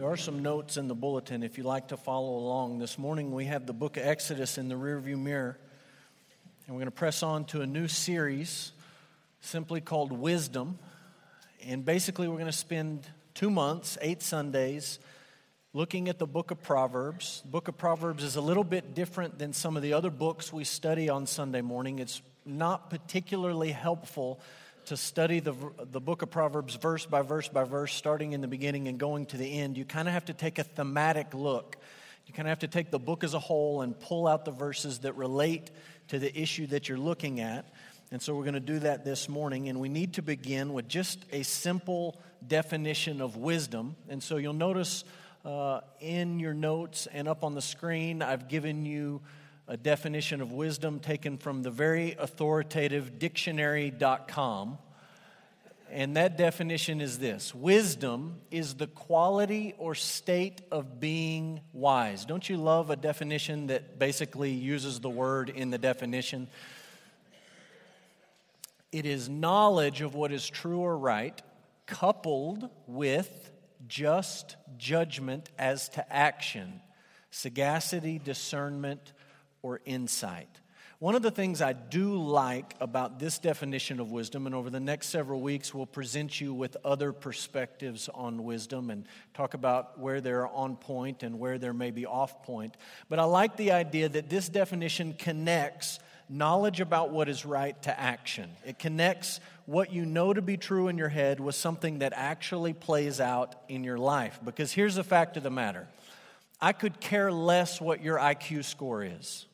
There are some notes in the bulletin if you like to follow along. This morning we have the book of Exodus in the rearview mirror, and we're going to press on to a new series simply called Wisdom. And basically, we're going to spend two months, eight Sundays, looking at the book of Proverbs. The book of Proverbs is a little bit different than some of the other books we study on Sunday morning. It's not particularly helpful to study the, the book of Proverbs verse by verse by verse, starting in the beginning and going to the end, you kind of have to take a thematic look. You kind of have to take the book as a whole and pull out the verses that relate to the issue that you're looking at. And so we're going to do that this morning. And we need to begin with just a simple definition of wisdom. And so you'll notice uh, in your notes and up on the screen, I've given you a definition of wisdom taken from the very authoritative dictionary.com. And that definition is this Wisdom is the quality or state of being wise. Don't you love a definition that basically uses the word in the definition? It is knowledge of what is true or right, coupled with just judgment as to action, sagacity, discernment, or insight. One of the things I do like about this definition of wisdom, and over the next several weeks, we'll present you with other perspectives on wisdom and talk about where they're on point and where they're maybe off point. But I like the idea that this definition connects knowledge about what is right to action. It connects what you know to be true in your head with something that actually plays out in your life. Because here's the fact of the matter I could care less what your IQ score is.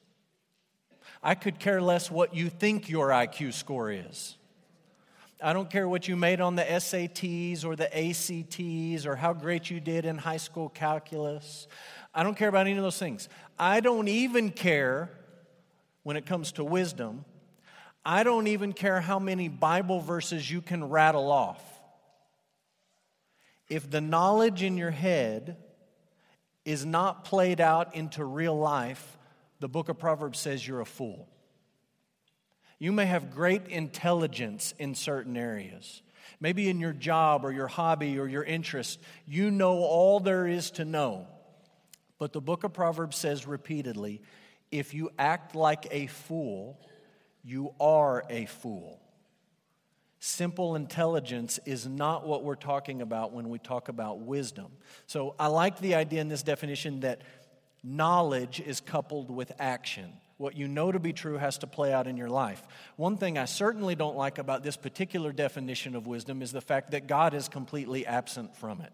I could care less what you think your IQ score is. I don't care what you made on the SATs or the ACTs or how great you did in high school calculus. I don't care about any of those things. I don't even care when it comes to wisdom. I don't even care how many Bible verses you can rattle off. If the knowledge in your head is not played out into real life, the book of Proverbs says you're a fool. You may have great intelligence in certain areas. Maybe in your job or your hobby or your interest, you know all there is to know. But the book of Proverbs says repeatedly if you act like a fool, you are a fool. Simple intelligence is not what we're talking about when we talk about wisdom. So I like the idea in this definition that knowledge is coupled with action. What you know to be true has to play out in your life. One thing I certainly don't like about this particular definition of wisdom is the fact that God is completely absent from it.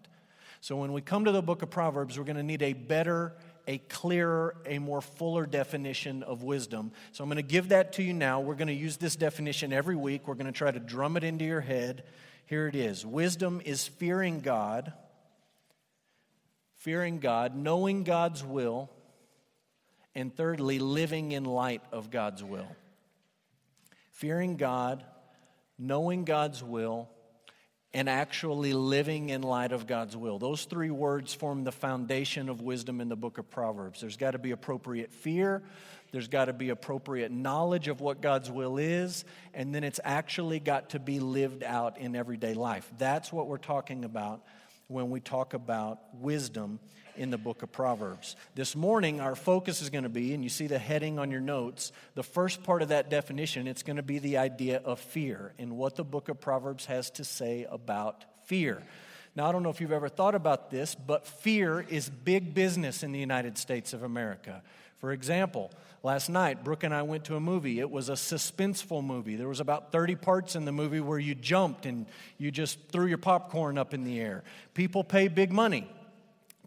So when we come to the book of Proverbs, we're going to need a better, a clearer, a more fuller definition of wisdom. So I'm going to give that to you now. We're going to use this definition every week. We're going to try to drum it into your head. Here it is Wisdom is fearing God fearing God, knowing God's will, and thirdly, living in light of God's will. Fearing God, knowing God's will, and actually living in light of God's will. Those three words form the foundation of wisdom in the book of Proverbs. There's got to be appropriate fear, there's got to be appropriate knowledge of what God's will is, and then it's actually got to be lived out in everyday life. That's what we're talking about when we talk about wisdom in the book of Proverbs. This morning, our focus is going to be, and you see the heading on your notes, the first part of that definition, it's going to be the idea of fear and what the book of Proverbs has to say about fear. Now, I don't know if you've ever thought about this, but fear is big business in the United States of America. For example, last night, Brooke and I went to a movie. It was a suspenseful movie. There was about 30 parts in the movie where you jumped and you just threw your popcorn up in the air. People pay big money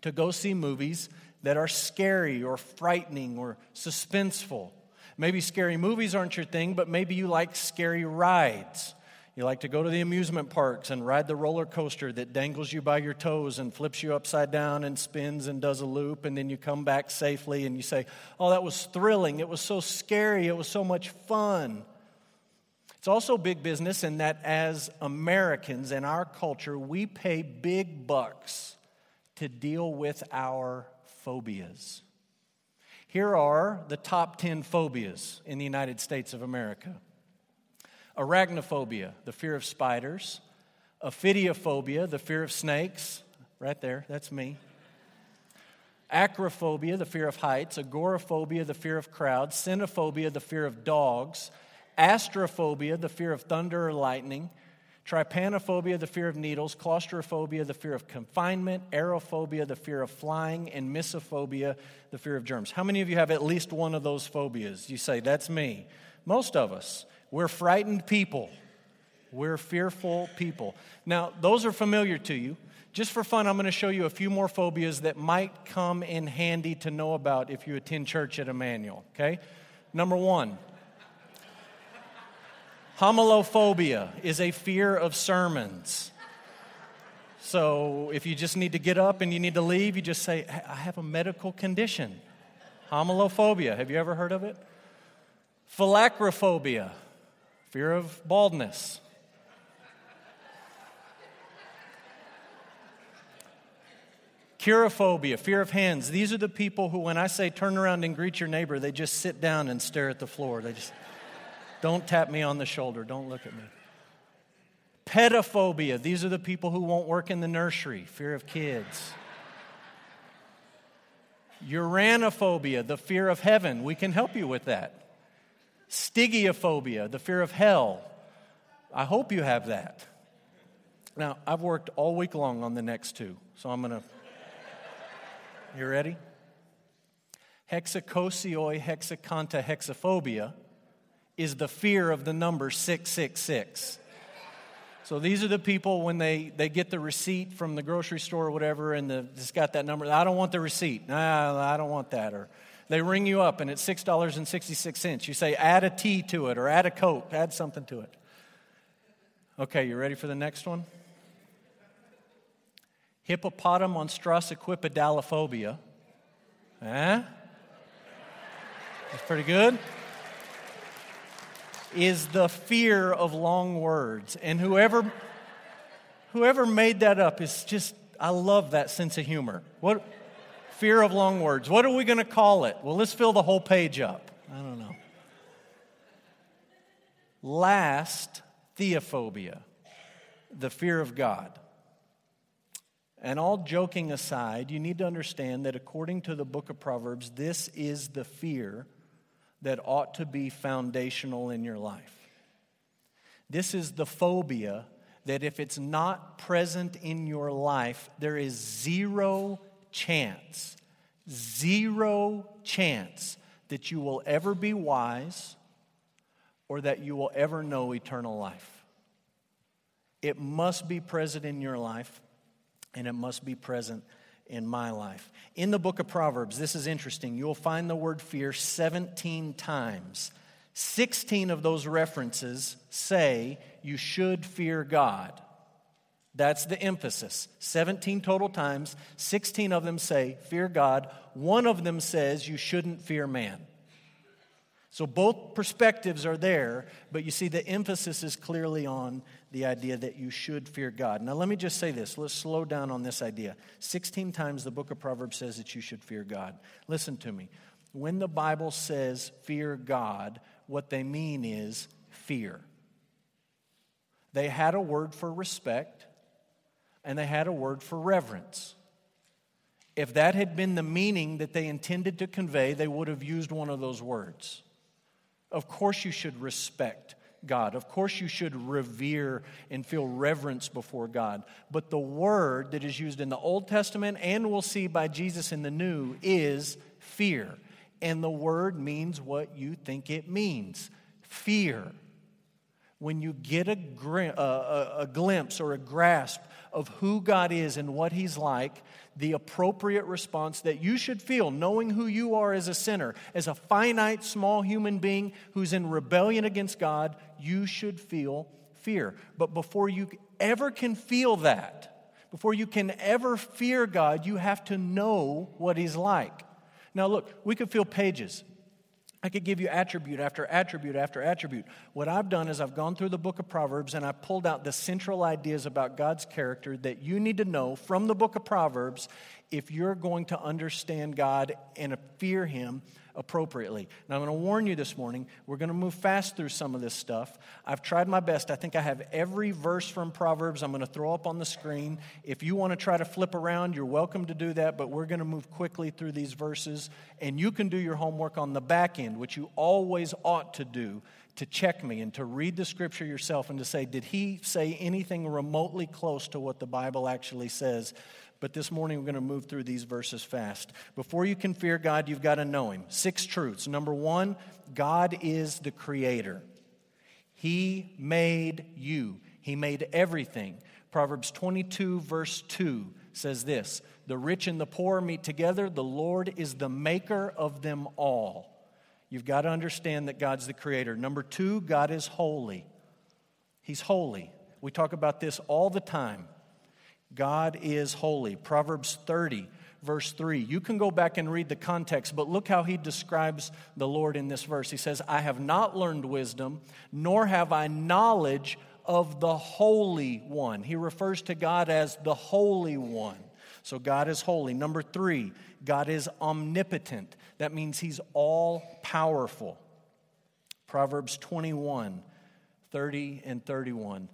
to go see movies that are scary or frightening or suspenseful. Maybe scary movies aren't your thing, but maybe you like scary rides. You like to go to the amusement parks and ride the roller coaster that dangles you by your toes and flips you upside down and spins and does a loop, and then you come back safely and you say, Oh, that was thrilling. It was so scary. It was so much fun. It's also big business in that as Americans in our culture, we pay big bucks to deal with our phobias. Here are the top 10 phobias in the United States of America arachnophobia, the fear of spiders, ophidiophobia, the fear of snakes, right there, that's me. acrophobia, the fear of heights, agoraphobia, the fear of crowds, cynophobia, the fear of dogs, astrophobia, the fear of thunder or lightning, trypanophobia, the fear of needles, claustrophobia, the fear of confinement, aerophobia, the fear of flying, and mysophobia, the fear of germs. How many of you have at least one of those phobias? You say, That's me. Most of us. We're frightened people. We're fearful people. Now, those are familiar to you. Just for fun, I'm going to show you a few more phobias that might come in handy to know about if you attend church at Emmanuel, okay? Number one, homilophobia is a fear of sermons. So if you just need to get up and you need to leave, you just say, I have a medical condition. Homilophobia. Have you ever heard of it? Phalacrophobia, fear of baldness. Cherophobia, fear of hands. These are the people who, when I say turn around and greet your neighbor, they just sit down and stare at the floor. They just don't tap me on the shoulder, don't look at me. Pedophobia, these are the people who won't work in the nursery, fear of kids. Uranophobia, the fear of heaven. We can help you with that. Stygiophobia, the fear of hell. I hope you have that. Now, I've worked all week long on the next two, so I'm going to you ready? Hexacosioi hexacanta hexaphobia is the fear of the number 666. So these are the people when they, they get the receipt from the grocery store or whatever and the, it's got that number. I don't want the receipt. Nah, I don't want that. Or they ring you up and it's $6.66. You say, add a T to it or add a Coke, add something to it. Okay, you ready for the next one? hippopotomonstrosesquippedaliophobia. Eh? That's pretty good. Is the fear of long words. And whoever whoever made that up is just I love that sense of humor. What fear of long words. What are we going to call it? Well, let's fill the whole page up. I don't know. Last, theophobia, the fear of God. And all joking aside, you need to understand that according to the book of Proverbs, this is the fear that ought to be foundational in your life. This is the phobia that if it's not present in your life, there is zero chance, zero chance that you will ever be wise or that you will ever know eternal life. It must be present in your life and it must be present in my life. In the book of Proverbs, this is interesting. You'll find the word fear 17 times. 16 of those references say you should fear God. That's the emphasis. 17 total times. 16 of them say fear God. One of them says you shouldn't fear man. So both perspectives are there, but you see the emphasis is clearly on the idea that you should fear God. Now, let me just say this. Let's slow down on this idea. 16 times the book of Proverbs says that you should fear God. Listen to me. When the Bible says fear God, what they mean is fear. They had a word for respect and they had a word for reverence. If that had been the meaning that they intended to convey, they would have used one of those words. Of course, you should respect God. Of course, you should revere and feel reverence before God. But the word that is used in the Old Testament and we'll see by Jesus in the New is fear. And the word means what you think it means fear. When you get a, a, a glimpse or a grasp of who God is and what He's like, the appropriate response that you should feel, knowing who you are as a sinner, as a finite, small human being who's in rebellion against God, you should feel fear. But before you ever can feel that, before you can ever fear God, you have to know what He's like. Now, look, we could fill pages I could give you attribute after attribute after attribute. What I've done is I've gone through the book of Proverbs and I pulled out the central ideas about God's character that you need to know from the book of Proverbs if you're going to understand God and fear Him appropriately. Now, I'm going to warn you this morning, we're going to move fast through some of this stuff. I've tried my best. I think I have every verse from Proverbs I'm going to throw up on the screen. If you want to try to flip around, you're welcome to do that, but we're going to move quickly through these verses. And you can do your homework on the back end, which you always ought to do to check me and to read the scripture yourself and to say, did he say anything remotely close to what the Bible actually says? But this morning we're going to move through these verses fast. Before you can fear God, you've got to know Him. Six truths. Number one, God is the Creator, He made you, He made everything. Proverbs 22, verse 2 says this The rich and the poor meet together, the Lord is the maker of them all. You've got to understand that God's the creator. Number two, God is holy. He's holy. We talk about this all the time. God is holy. Proverbs 30, verse 3. You can go back and read the context, but look how he describes the Lord in this verse. He says, I have not learned wisdom, nor have I knowledge of the Holy One. He refers to God as the Holy One. So God is holy. Number three, God is omnipotent. That means he's all powerful. Proverbs 21, 30 and 31.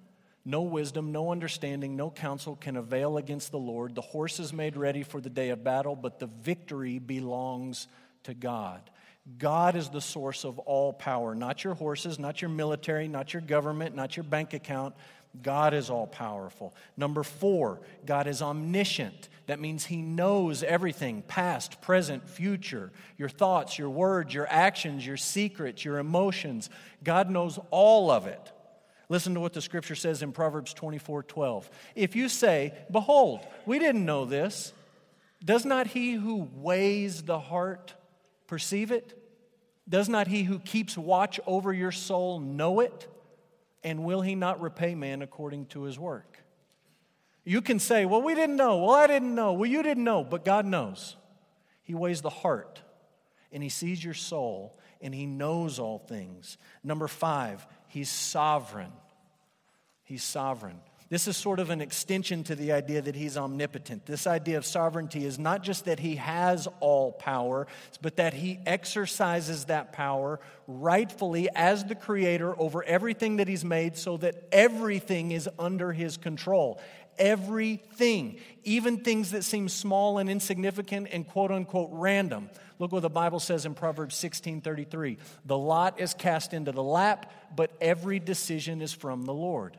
No wisdom, no understanding, no counsel can avail against the Lord. The horse is made ready for the day of battle, but the victory belongs to God. God is the source of all power, not your horses, not your military, not your government, not your bank account. God is all powerful. Number four, God is omniscient. That means He knows everything past, present, future, your thoughts, your words, your actions, your secrets, your emotions. God knows all of it. Listen to what the scripture says in Proverbs 24 12. If you say, Behold, we didn't know this, does not he who weighs the heart perceive it? Does not he who keeps watch over your soul know it? And will he not repay man according to his work? You can say, Well, we didn't know. Well, I didn't know. Well, you didn't know. But God knows. He weighs the heart and he sees your soul and he knows all things. Number five, he's sovereign. He's sovereign. This is sort of an extension to the idea that he's omnipotent. This idea of sovereignty is not just that he has all power, but that he exercises that power rightfully as the creator over everything that he's made so that everything is under his control. Everything, even things that seem small and insignificant and quote unquote random. Look what the Bible says in Proverbs 16 33. The lot is cast into the lap, but every decision is from the Lord.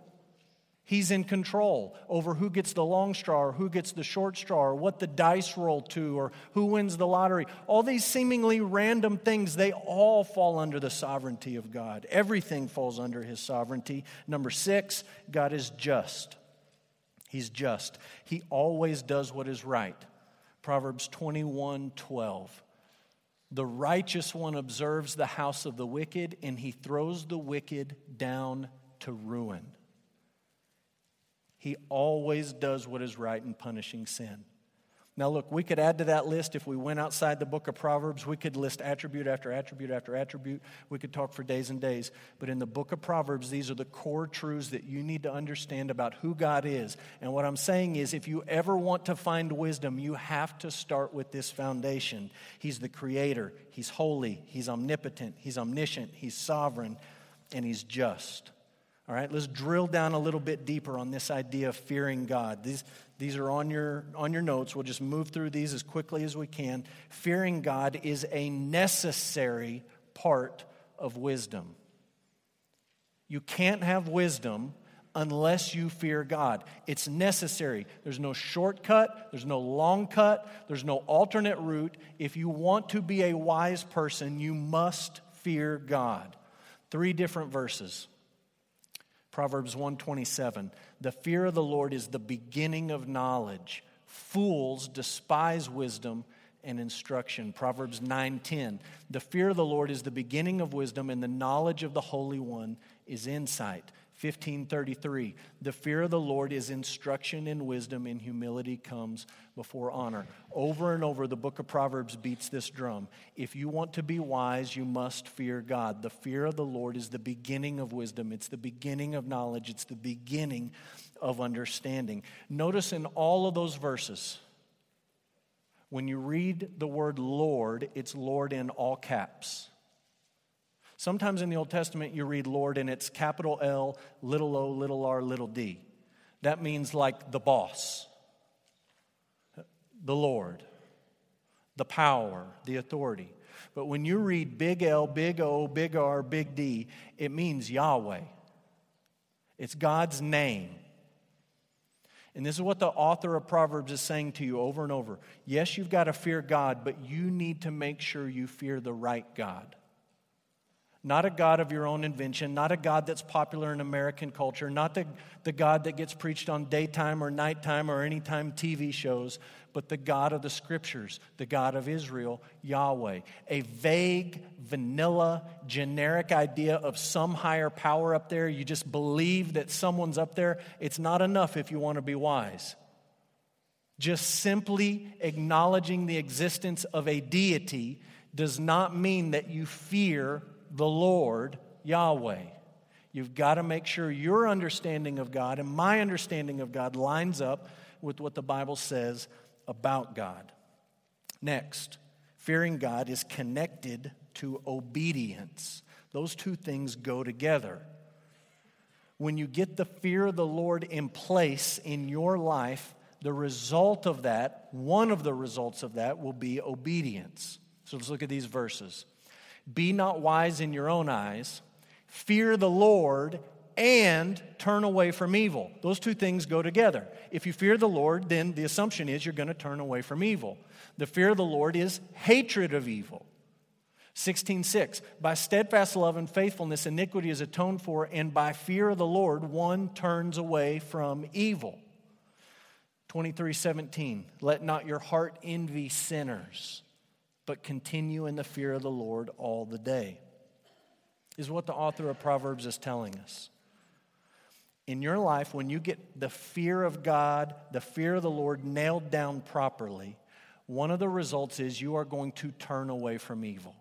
He's in control over who gets the long straw or who gets the short straw or what the dice roll to or who wins the lottery. All these seemingly random things, they all fall under the sovereignty of God. Everything falls under his sovereignty. Number six, God is just. He's just. He always does what is right. Proverbs 21 12. The righteous one observes the house of the wicked, and he throws the wicked down to ruin. He always does what is right in punishing sin. Now, look, we could add to that list if we went outside the book of Proverbs. We could list attribute after attribute after attribute. We could talk for days and days. But in the book of Proverbs, these are the core truths that you need to understand about who God is. And what I'm saying is, if you ever want to find wisdom, you have to start with this foundation. He's the creator, He's holy, He's omnipotent, He's omniscient, He's sovereign, and He's just. All right, let's drill down a little bit deeper on this idea of fearing God. These, these are on your, on your notes. We'll just move through these as quickly as we can. Fearing God is a necessary part of wisdom. You can't have wisdom unless you fear God. It's necessary. There's no shortcut, there's no long cut, there's no alternate route. If you want to be a wise person, you must fear God. Three different verses. Proverbs 127 The fear of the Lord is the beginning of knowledge. Fools despise wisdom and instruction. Proverbs 9:10 The fear of the Lord is the beginning of wisdom and the knowledge of the Holy One is insight. 1533 the fear of the lord is instruction in wisdom and humility comes before honor. Over and over the book of proverbs beats this drum. If you want to be wise you must fear god. The fear of the lord is the beginning of wisdom. It's the beginning of knowledge. It's the beginning of understanding. Notice in all of those verses When you read the word Lord, it's Lord in all caps. Sometimes in the Old Testament, you read Lord and it's capital L, little o, little r, little d. That means like the boss, the Lord, the power, the authority. But when you read big L, big O, big R, big D, it means Yahweh. It's God's name. And this is what the author of Proverbs is saying to you over and over. Yes, you've got to fear God, but you need to make sure you fear the right God not a God of your own invention, not a God that's popular in American culture, not the, the God that gets preached on daytime or nighttime or anytime TV shows, but the God of the scriptures, the God of Israel, Yahweh. A vague, vanilla, generic idea of some higher power up there. You just believe that someone's up there. It's not enough if you want to be wise. Just simply acknowledging the existence of a deity does not mean that you fear the Lord Yahweh. You've got to make sure your understanding of God and my understanding of God lines up with what the Bible says about God. Next, fearing God is connected to obedience. Those two things go together. When you get the fear of the Lord in place in your life, the result of that, one of the results of that, will be obedience. So let's look at these verses. Be not wise in your own eyes, fear the Lord, and turn away from evil. Those two things go together. If you fear the Lord, then the assumption is you're going to turn away from evil. The fear of the Lord is hatred of evil. 16:6 By steadfast love and faithfulness iniquity is atoned for and by fear of the Lord one turns away from evil. 23:17 Let not your heart envy sinners but continue in the fear of the Lord all the day, is what the author of Proverbs is telling us. In your life, when you get the fear of God, the fear of the Lord nailed down properly, one of the results is you are going to turn away from evil.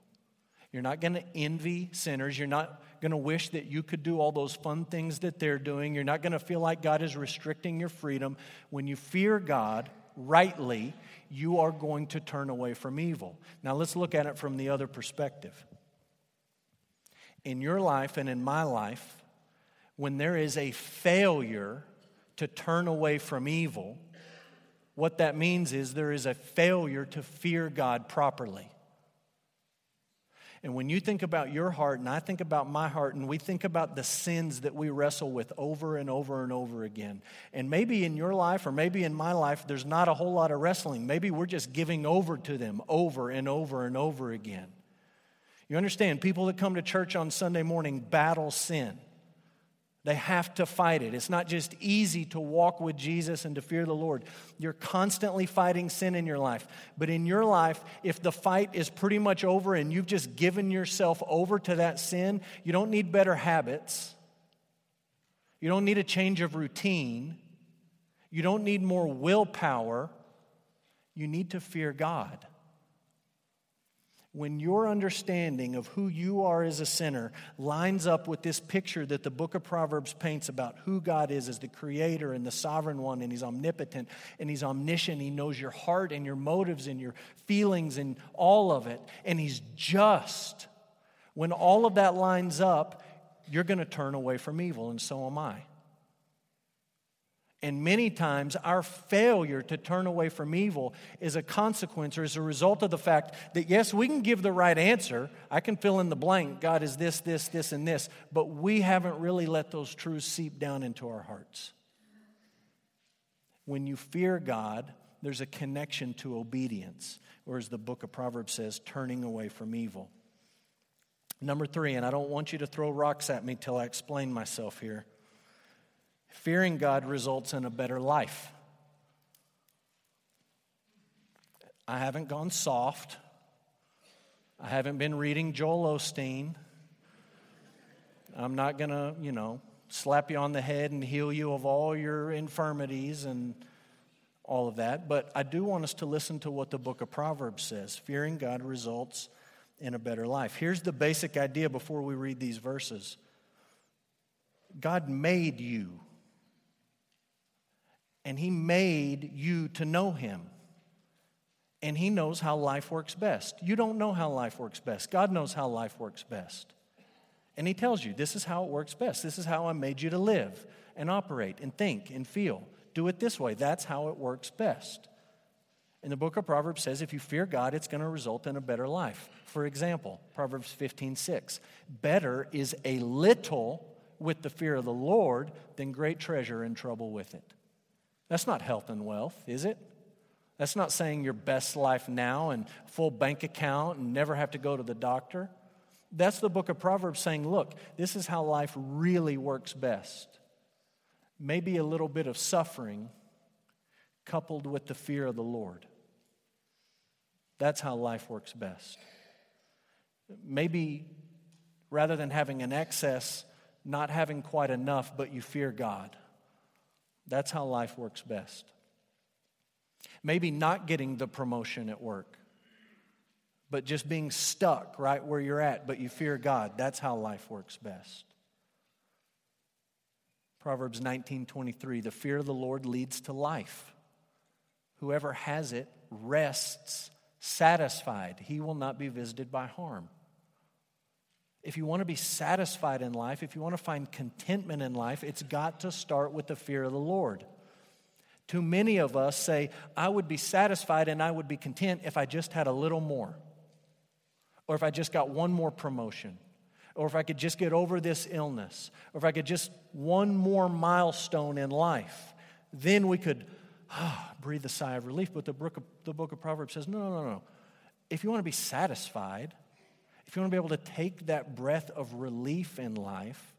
You're not going to envy sinners. You're not going to wish that you could do all those fun things that they're doing. You're not going to feel like God is restricting your freedom. When you fear God rightly, you are going to turn away from evil. Now, let's look at it from the other perspective. In your life and in my life, when there is a failure to turn away from evil, what that means is there is a failure to fear God properly. And when you think about your heart, and I think about my heart, and we think about the sins that we wrestle with over and over and over again, and maybe in your life or maybe in my life, there's not a whole lot of wrestling. Maybe we're just giving over to them over and over and over again. You understand, people that come to church on Sunday morning battle sin. They have to fight it. It's not just easy to walk with Jesus and to fear the Lord. You're constantly fighting sin in your life. But in your life, if the fight is pretty much over and you've just given yourself over to that sin, you don't need better habits. You don't need a change of routine. You don't need more willpower. You need to fear God when your understanding of who you are as a sinner lines up with this picture that the book of Proverbs paints about who God is as the creator and the sovereign one, and He's omnipotent and He's omniscient, He knows your heart and your motives and your feelings and all of it, and He's just. When all of that lines up, you're going to turn away from evil, and so am I. And many times, our failure to turn away from evil is a consequence or is a result of the fact that, yes, we can give the right answer. I can fill in the blank God is this, this, this, and this. But we haven't really let those truths seep down into our hearts. When you fear God, there's a connection to obedience, or as the book of Proverbs says, turning away from evil. Number three, and I don't want you to throw rocks at me till I explain myself here. Fearing God results in a better life. I haven't gone soft. I haven't been reading Joel Osteen. I'm not going to, you know, slap you on the head and heal you of all your infirmities and all of that. But I do want us to listen to what the book of Proverbs says. Fearing God results in a better life. Here's the basic idea before we read these verses God made you and He made you to know Him. and He knows how life works best. You don't know how life works best. God knows how life works best. And He tells you, this is how it works best. This is how I made you to live and operate and think and feel. Do it this way. That's how it works best. And the book of Proverbs says if you fear God, it's going to result in a better life. For example, Proverbs 15 6. Better is a little with the fear of the Lord than great treasure and trouble with it. That's not health and wealth, is it? That's not saying your best life now and full bank account and never have to go to the doctor. That's the book of Proverbs saying, look, this is how life really works best. Maybe a little bit of suffering coupled with the fear of the Lord. That's how life works best. Maybe rather than having an excess, not having quite enough, but you fear God. That's how life works best. Maybe not getting the promotion at work, but just being stuck right where you're at, but you fear God. That's how life works best. Proverbs 19:23 The fear of the Lord leads to life. Whoever has it rests satisfied. He will not be visited by harm. If you want to be satisfied in life, if you want to find contentment in life, it's got to start with the fear of the Lord. Too many of us say, I would be satisfied and I would be content if I just had a little more, or if I just got one more promotion, or if I could just get over this illness, or if I could just one more milestone in life. Then we could ah, breathe a sigh of relief. But the book, of, the book of Proverbs says, no, no, no, no. If you want to be satisfied, if you want to be able to take that breath of relief in life,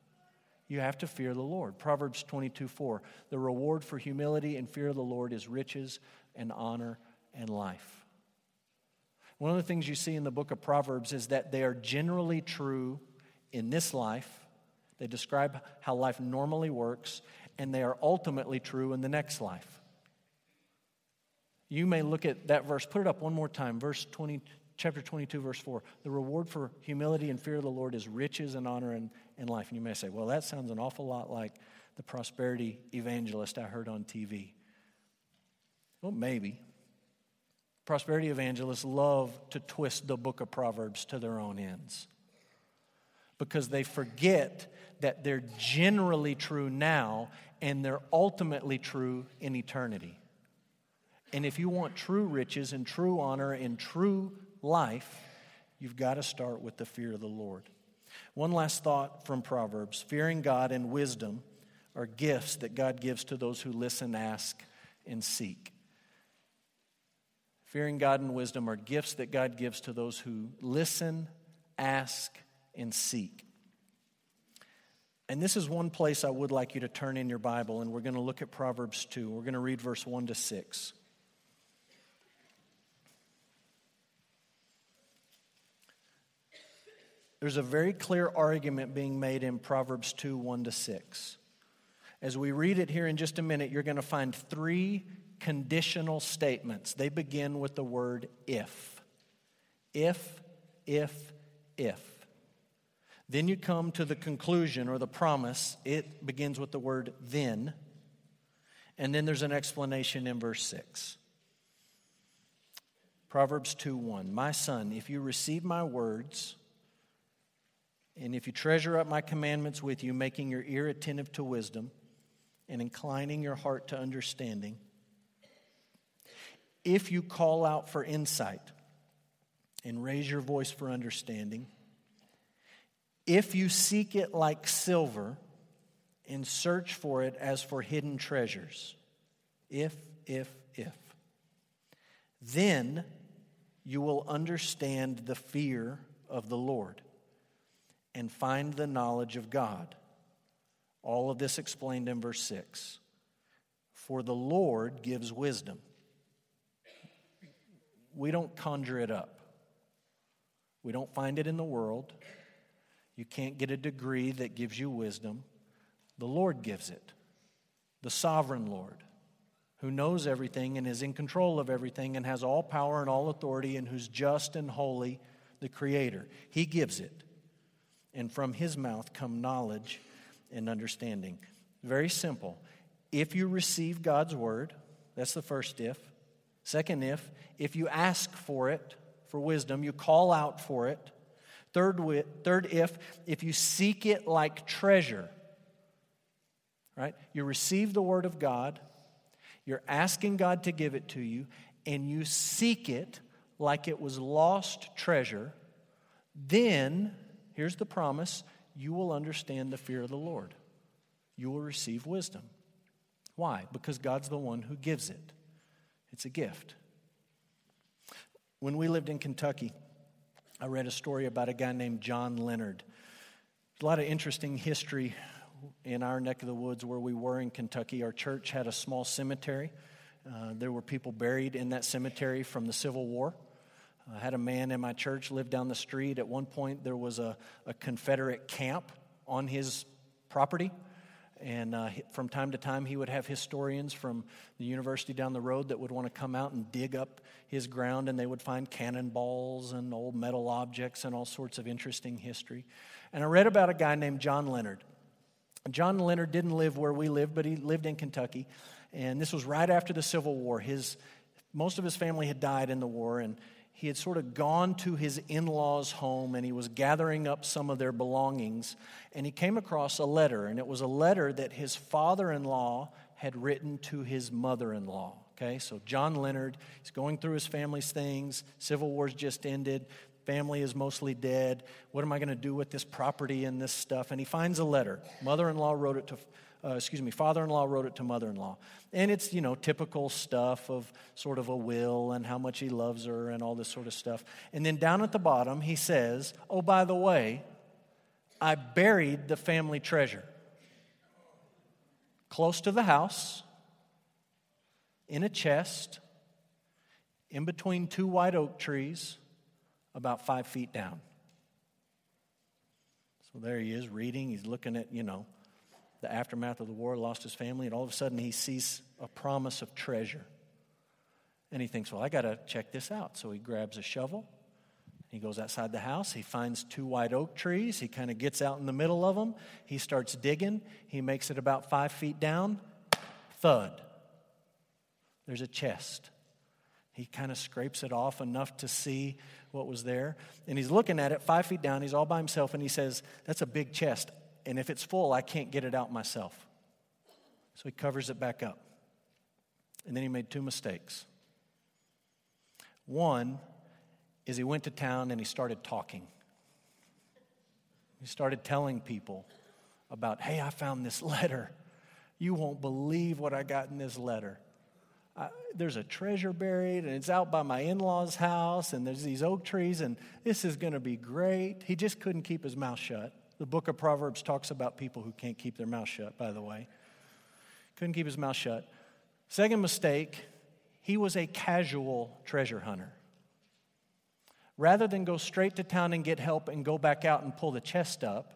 you have to fear the Lord. Proverbs 22 4. The reward for humility and fear of the Lord is riches and honor and life. One of the things you see in the book of Proverbs is that they are generally true in this life. They describe how life normally works, and they are ultimately true in the next life. You may look at that verse, put it up one more time, verse 20, chapter 22, verse 4. The reward for humility and fear of the Lord is riches and honor and, and life. And you may say, well, that sounds an awful lot like the prosperity evangelist I heard on TV. Well, maybe. Prosperity evangelists love to twist the book of Proverbs to their own ends because they forget that they're generally true now and they're ultimately true in eternity. And if you want true riches and true honor and true life, you've got to start with the fear of the Lord. One last thought from Proverbs fearing God and wisdom are gifts that God gives to those who listen, ask, and seek. Fearing God and wisdom are gifts that God gives to those who listen, ask, and seek. And this is one place I would like you to turn in your Bible, and we're going to look at Proverbs 2. We're going to read verse 1 to 6. There's a very clear argument being made in Proverbs 2 1 to 6. As we read it here in just a minute, you're going to find three conditional statements. They begin with the word if. If, if, if. Then you come to the conclusion or the promise. It begins with the word then. And then there's an explanation in verse 6. Proverbs 2 1. My son, if you receive my words, and if you treasure up my commandments with you, making your ear attentive to wisdom and inclining your heart to understanding, if you call out for insight and raise your voice for understanding, if you seek it like silver and search for it as for hidden treasures, if, if, if, then you will understand the fear of the Lord and find the knowledge of God. All of this explained in verse 6. For the Lord gives wisdom. We don't conjure it up, we don't find it in the world. You can't get a degree that gives you wisdom. The Lord gives it, the sovereign Lord, who knows everything and is in control of everything and has all power and all authority and who's just and holy, the Creator. He gives it and from his mouth come knowledge and understanding. Very simple. If you receive God's word, that's the first if. Second if, if you ask for it, for wisdom, you call out for it. Third, third if, if you seek it like treasure. Right? You receive the word of God, you're asking God to give it to you, and you seek it like it was lost treasure, then, here's the promise, you will understand the fear of the Lord. You will receive wisdom. Why? Because God's the one who gives it. It's a gift. When we lived in Kentucky, I read a story about a guy named John Leonard. a lot of interesting history in our neck of the woods where we were in Kentucky. Our church had a small cemetery. Uh, there were people buried in that cemetery from the Civil War. I had a man in my church live down the street. At one point, there was a, a Confederate camp on his property. And uh, from time to time, he would have historians from the university down the road that would want to come out and dig up his ground, and they would find cannonballs and old metal objects and all sorts of interesting history. And I read about a guy named John Leonard. John Leonard didn't live where we lived, but he lived in Kentucky. And this was right after the Civil War. His, most of his family had died in the war, and he had sort of gone to his in law's home and he was gathering up some of their belongings. And he came across a letter, and it was a letter that his father in law had written to his mother in law. Okay, so John Leonard, he's going through his family's things. Civil War's just ended. Family is mostly dead. What am I going to do with this property and this stuff? And he finds a letter. Mother in law wrote it to uh, excuse me, father in law wrote it to mother in law. And it's, you know, typical stuff of sort of a will and how much he loves her and all this sort of stuff. And then down at the bottom, he says, Oh, by the way, I buried the family treasure close to the house in a chest in between two white oak trees about five feet down. So there he is reading. He's looking at, you know, the aftermath of the war, lost his family, and all of a sudden he sees a promise of treasure. And he thinks, well, I got to check this out. So he grabs a shovel. He goes outside the house. He finds two white oak trees. He kind of gets out in the middle of them. He starts digging. He makes it about five feet down. Thud. There's a chest. He kind of scrapes it off enough to see what was there. And he's looking at it five feet down. He's all by himself and he says, That's a big chest and if it's full, I can't get it out myself. So he covers it back up. And then he made two mistakes. One is he went to town and he started talking. He started telling people about, hey, I found this letter. You won't believe what I got in this letter. I, there's a treasure buried, and it's out by my in law's house, and there's these oak trees, and this is going to be great. He just couldn't keep his mouth shut. The book of Proverbs talks about people who can't keep their mouth shut, by the way. Couldn't keep his mouth shut. Second mistake, he was a casual treasure hunter. Rather than go straight to town and get help and go back out and pull the chest up,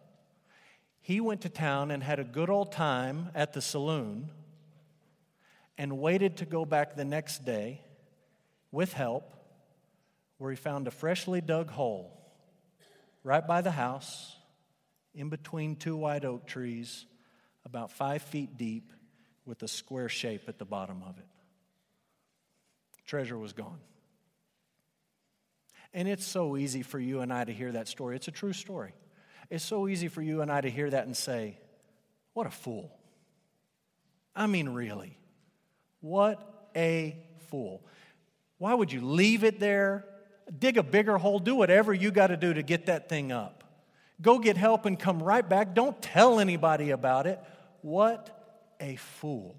he went to town and had a good old time at the saloon and waited to go back the next day with help, where he found a freshly dug hole right by the house in between two white oak trees, about five feet deep, with a square shape at the bottom of it. Treasure was gone. And it's so easy for you and I to hear that story. It's a true story. It's so easy for you and I to hear that and say, What a fool. I mean, really. What a fool. Why would you leave it there? Dig a bigger hole, do whatever you got to do to get that thing up. Go get help and come right back. Don't tell anybody about it. What a fool.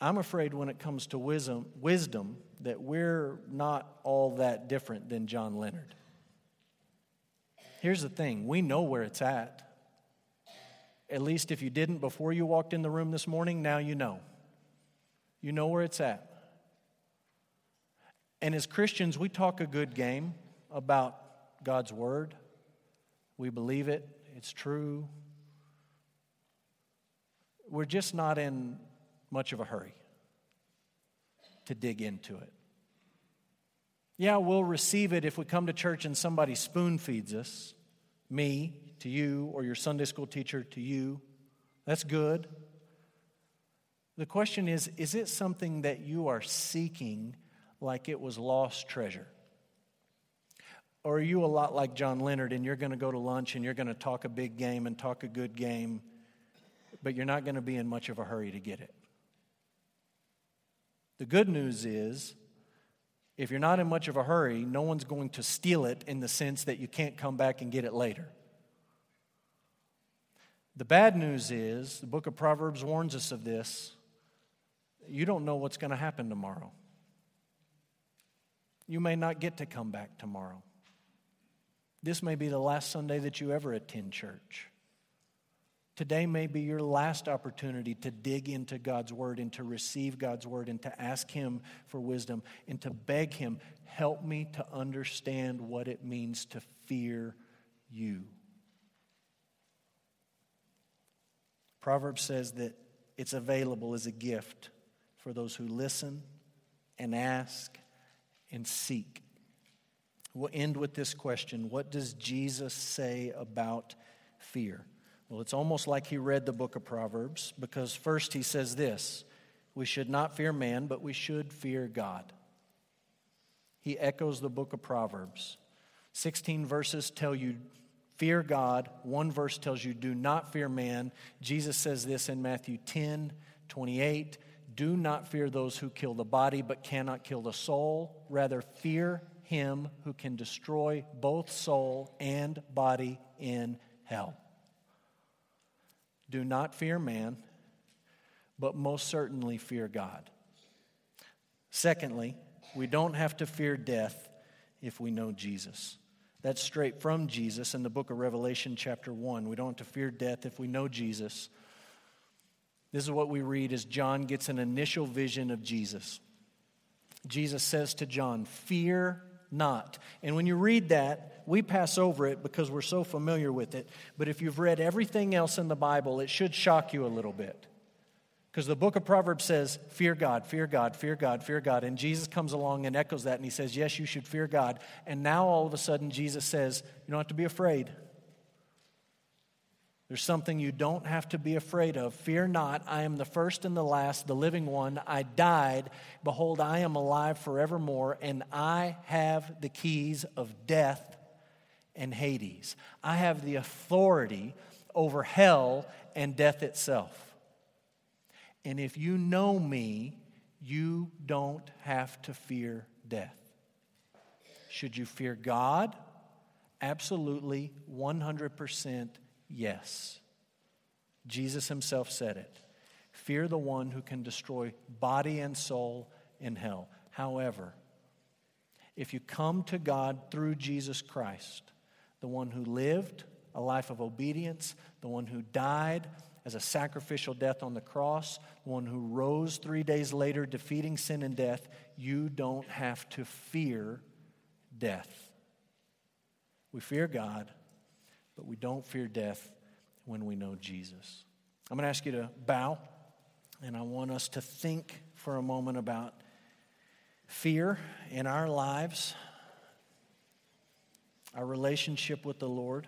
I'm afraid when it comes to wisdom, wisdom that we're not all that different than John Leonard. Here's the thing we know where it's at. At least if you didn't before you walked in the room this morning, now you know. You know where it's at. And as Christians, we talk a good game about God's Word. We believe it, it's true. We're just not in much of a hurry to dig into it. Yeah, we'll receive it if we come to church and somebody spoon feeds us, me to you, or your Sunday school teacher to you. That's good. The question is is it something that you are seeking like it was lost treasure? Or are you a lot like John Leonard and you're going to go to lunch and you're going to talk a big game and talk a good game, but you're not going to be in much of a hurry to get it? The good news is, if you're not in much of a hurry, no one's going to steal it in the sense that you can't come back and get it later. The bad news is, the book of Proverbs warns us of this you don't know what's going to happen tomorrow. You may not get to come back tomorrow. This may be the last Sunday that you ever attend church. Today may be your last opportunity to dig into God's Word and to receive God's Word and to ask Him for wisdom and to beg Him, help me to understand what it means to fear you. Proverbs says that it's available as a gift for those who listen and ask and seek. We'll end with this question What does Jesus say about fear? Well, it's almost like he read the book of Proverbs because first he says this we should not fear man, but we should fear God. He echoes the book of Proverbs. 16 verses tell you fear God, one verse tells you do not fear man. Jesus says this in Matthew 10 28. Do not fear those who kill the body but cannot kill the soul. Rather, fear him who can destroy both soul and body in hell. Do not fear man, but most certainly fear God. Secondly, we don't have to fear death if we know Jesus. That's straight from Jesus in the book of Revelation, chapter 1. We don't have to fear death if we know Jesus. This is what we read as John gets an initial vision of Jesus. Jesus says to John, Fear not. And when you read that, we pass over it because we're so familiar with it. But if you've read everything else in the Bible, it should shock you a little bit. Because the book of Proverbs says, Fear God, fear God, fear God, fear God. And Jesus comes along and echoes that and he says, Yes, you should fear God. And now all of a sudden, Jesus says, You don't have to be afraid. There's something you don't have to be afraid of. Fear not, I am the first and the last, the living one. I died. Behold, I am alive forevermore, and I have the keys of death and Hades. I have the authority over hell and death itself. And if you know me, you don't have to fear death. Should you fear God? Absolutely, 100% Yes. Jesus himself said it. Fear the one who can destroy body and soul in hell. However, if you come to God through Jesus Christ, the one who lived a life of obedience, the one who died as a sacrificial death on the cross, the one who rose three days later, defeating sin and death, you don't have to fear death. We fear God but we don't fear death when we know Jesus. I'm going to ask you to bow, and I want us to think for a moment about fear in our lives, our relationship with the Lord.